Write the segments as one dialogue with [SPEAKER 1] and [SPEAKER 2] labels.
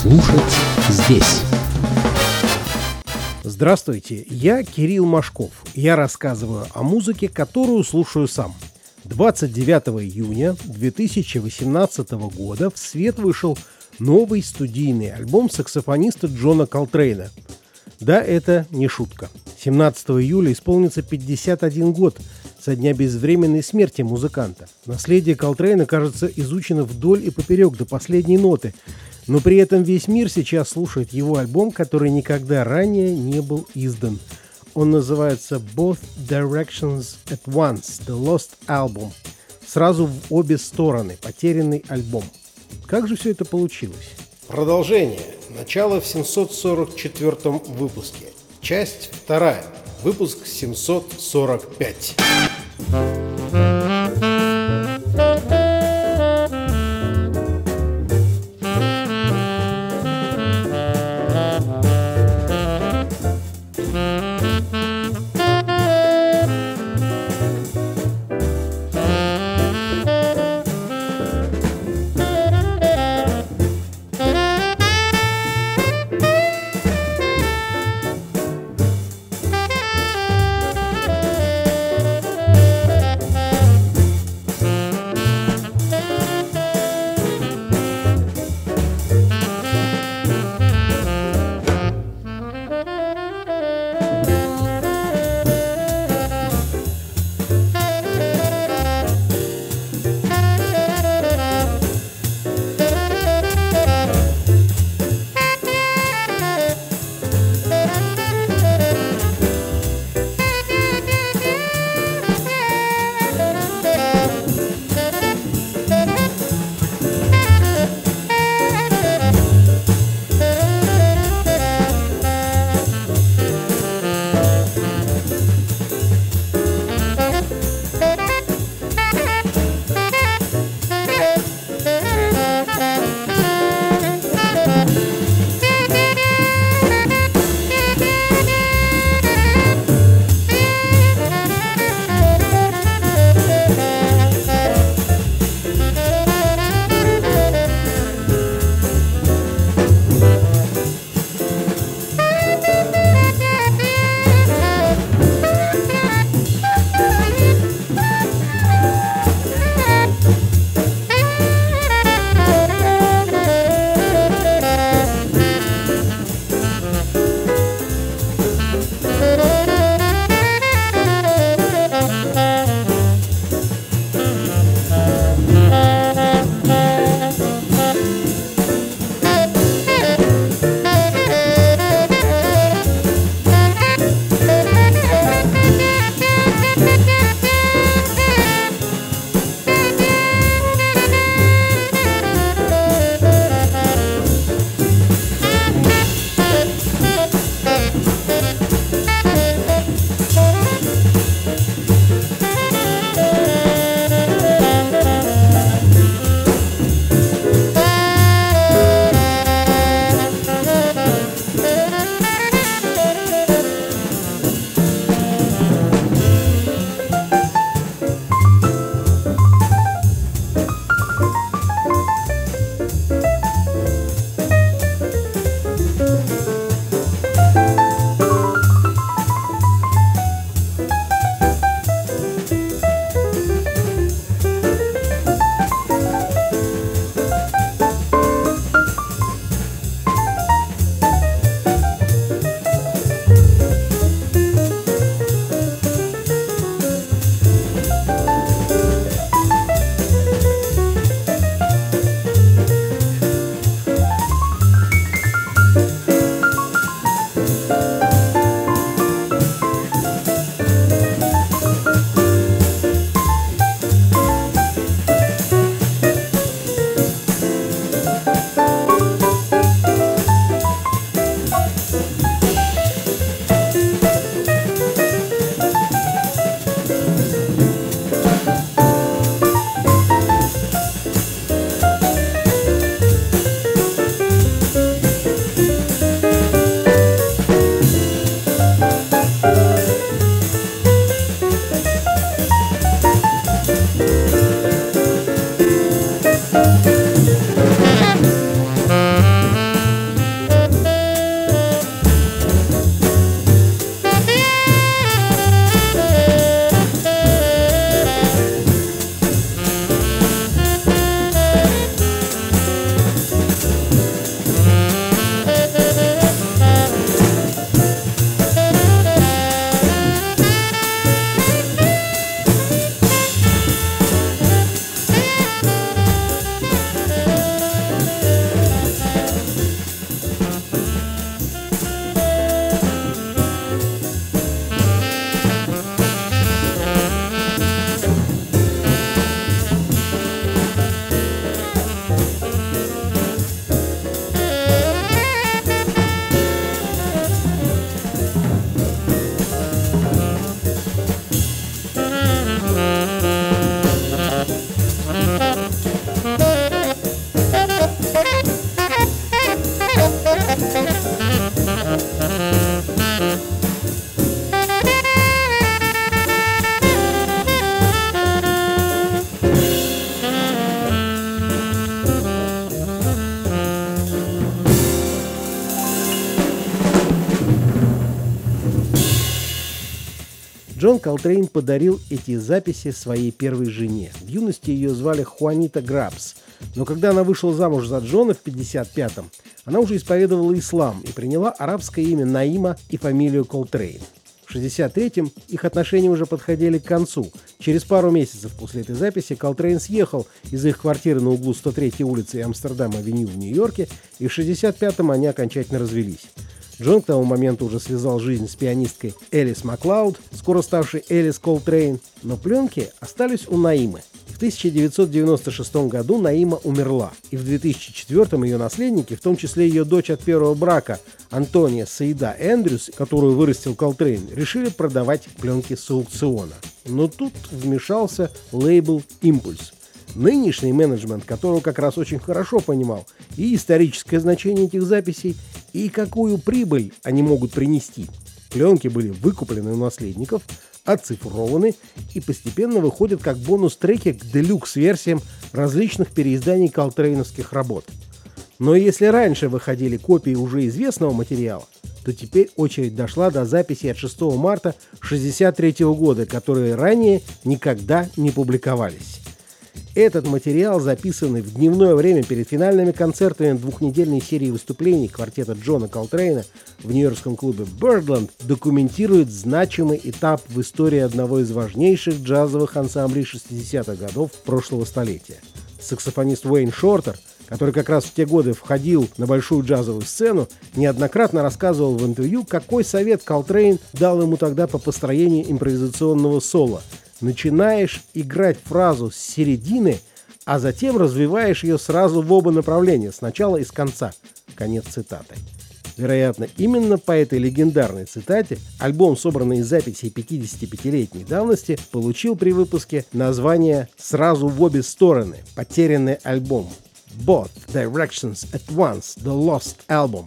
[SPEAKER 1] Слушать здесь.
[SPEAKER 2] Здравствуйте, я Кирилл Машков. Я рассказываю о музыке, которую слушаю сам. 29 июня 2018 года в свет вышел новый студийный альбом саксофониста Джона Колтрейна. Да, это не шутка. 17 июля исполнится 51 год со дня безвременной смерти музыканта. Наследие Колтрейна, кажется, изучено вдоль и поперек до последней ноты, но при этом весь мир сейчас слушает его альбом, который никогда ранее не был издан. Он называется Both Directions at Once – The Lost Album. Сразу в обе стороны – потерянный альбом. Как же все это получилось? Продолжение. Начало в 744 выпуске. Часть вторая. Выпуск 745. Bye. Джон Колтрейн подарил эти записи своей первой жене. В юности ее звали Хуанита Грабс, но когда она вышла замуж за Джона в 55-м, она уже исповедовала ислам и приняла арабское имя Наима и фамилию Колтрейн. В 63-м их отношения уже подходили к концу. Через пару месяцев после этой записи Колтрейн съехал из их квартиры на углу 103-й улицы и Амстердам-авеню в Нью-Йорке, и в 65-м они окончательно развелись. Джон к тому моменту уже связал жизнь с пианисткой Элис Маклауд, скоро ставшей Элис Колтрейн, но пленки остались у Наимы. В 1996 году Наима умерла, и в 2004 ее наследники, в том числе ее дочь от первого брака Антония Саида Эндрюс, которую вырастил Колтрейн, решили продавать пленки с аукциона. Но тут вмешался лейбл «Impulse», Нынешний менеджмент, которого как раз очень хорошо понимал и историческое значение этих записей, и какую прибыль они могут принести. Пленки были выкуплены у наследников, оцифрованы и постепенно выходят как бонус-треки к делюкс-версиям различных переизданий колтрейновских работ. Но если раньше выходили копии уже известного материала, то теперь очередь дошла до записи от 6 марта 1963 года, которые ранее никогда не публиковались. Этот материал, записанный в дневное время перед финальными концертами двухнедельной серии выступлений квартета Джона Колтрейна в нью-йоркском клубе Birdland, документирует значимый этап в истории одного из важнейших джазовых ансамблей 60-х годов прошлого столетия. Саксофонист Уэйн Шортер, который как раз в те годы входил на большую джазовую сцену, неоднократно рассказывал в интервью, какой совет Колтрейн дал ему тогда по построению импровизационного соло – начинаешь играть фразу с середины, а затем развиваешь ее сразу в оба направления, сначала и с конца. Конец цитаты. Вероятно, именно по этой легендарной цитате альбом, собранный из записей 55-летней давности, получил при выпуске название «Сразу в обе стороны. Потерянный альбом». Both Directions at Once. The Lost Album.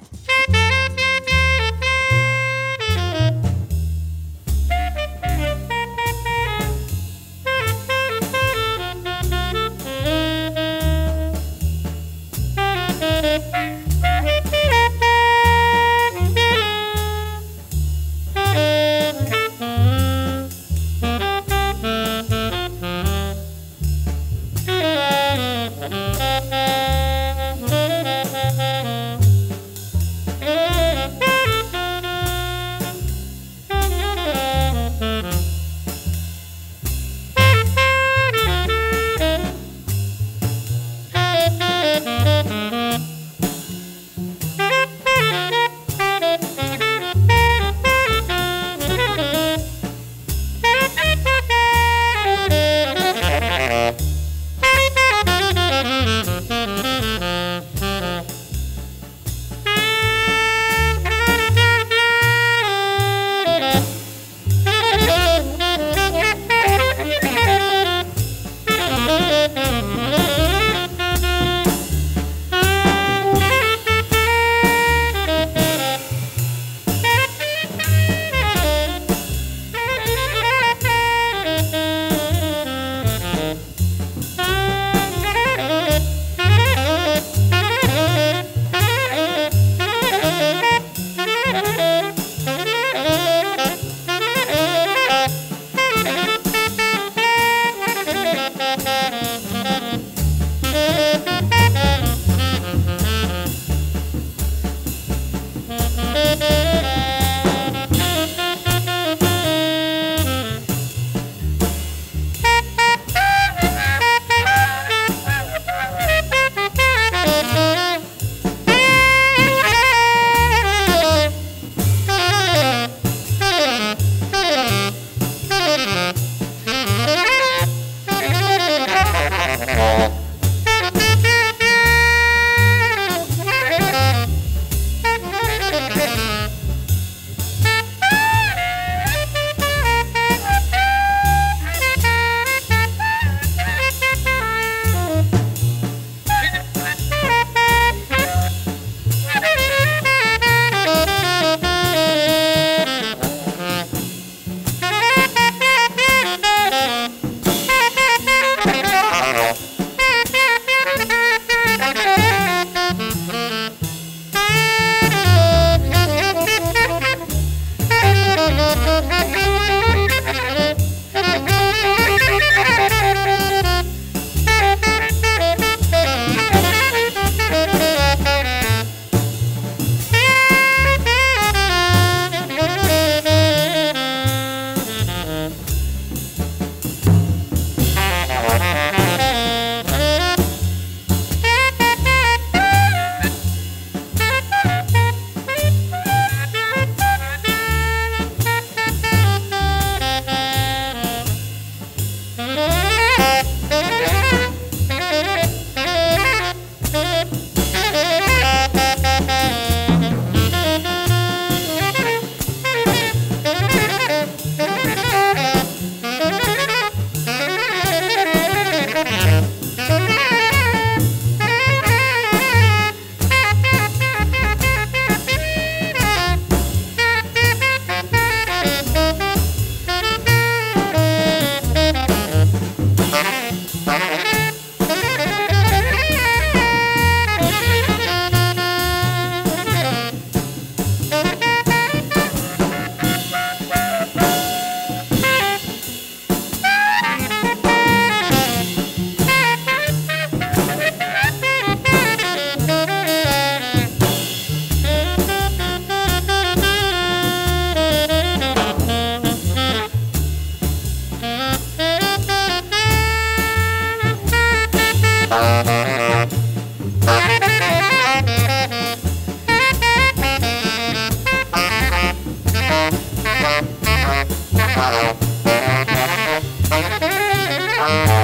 [SPEAKER 1] Yeah.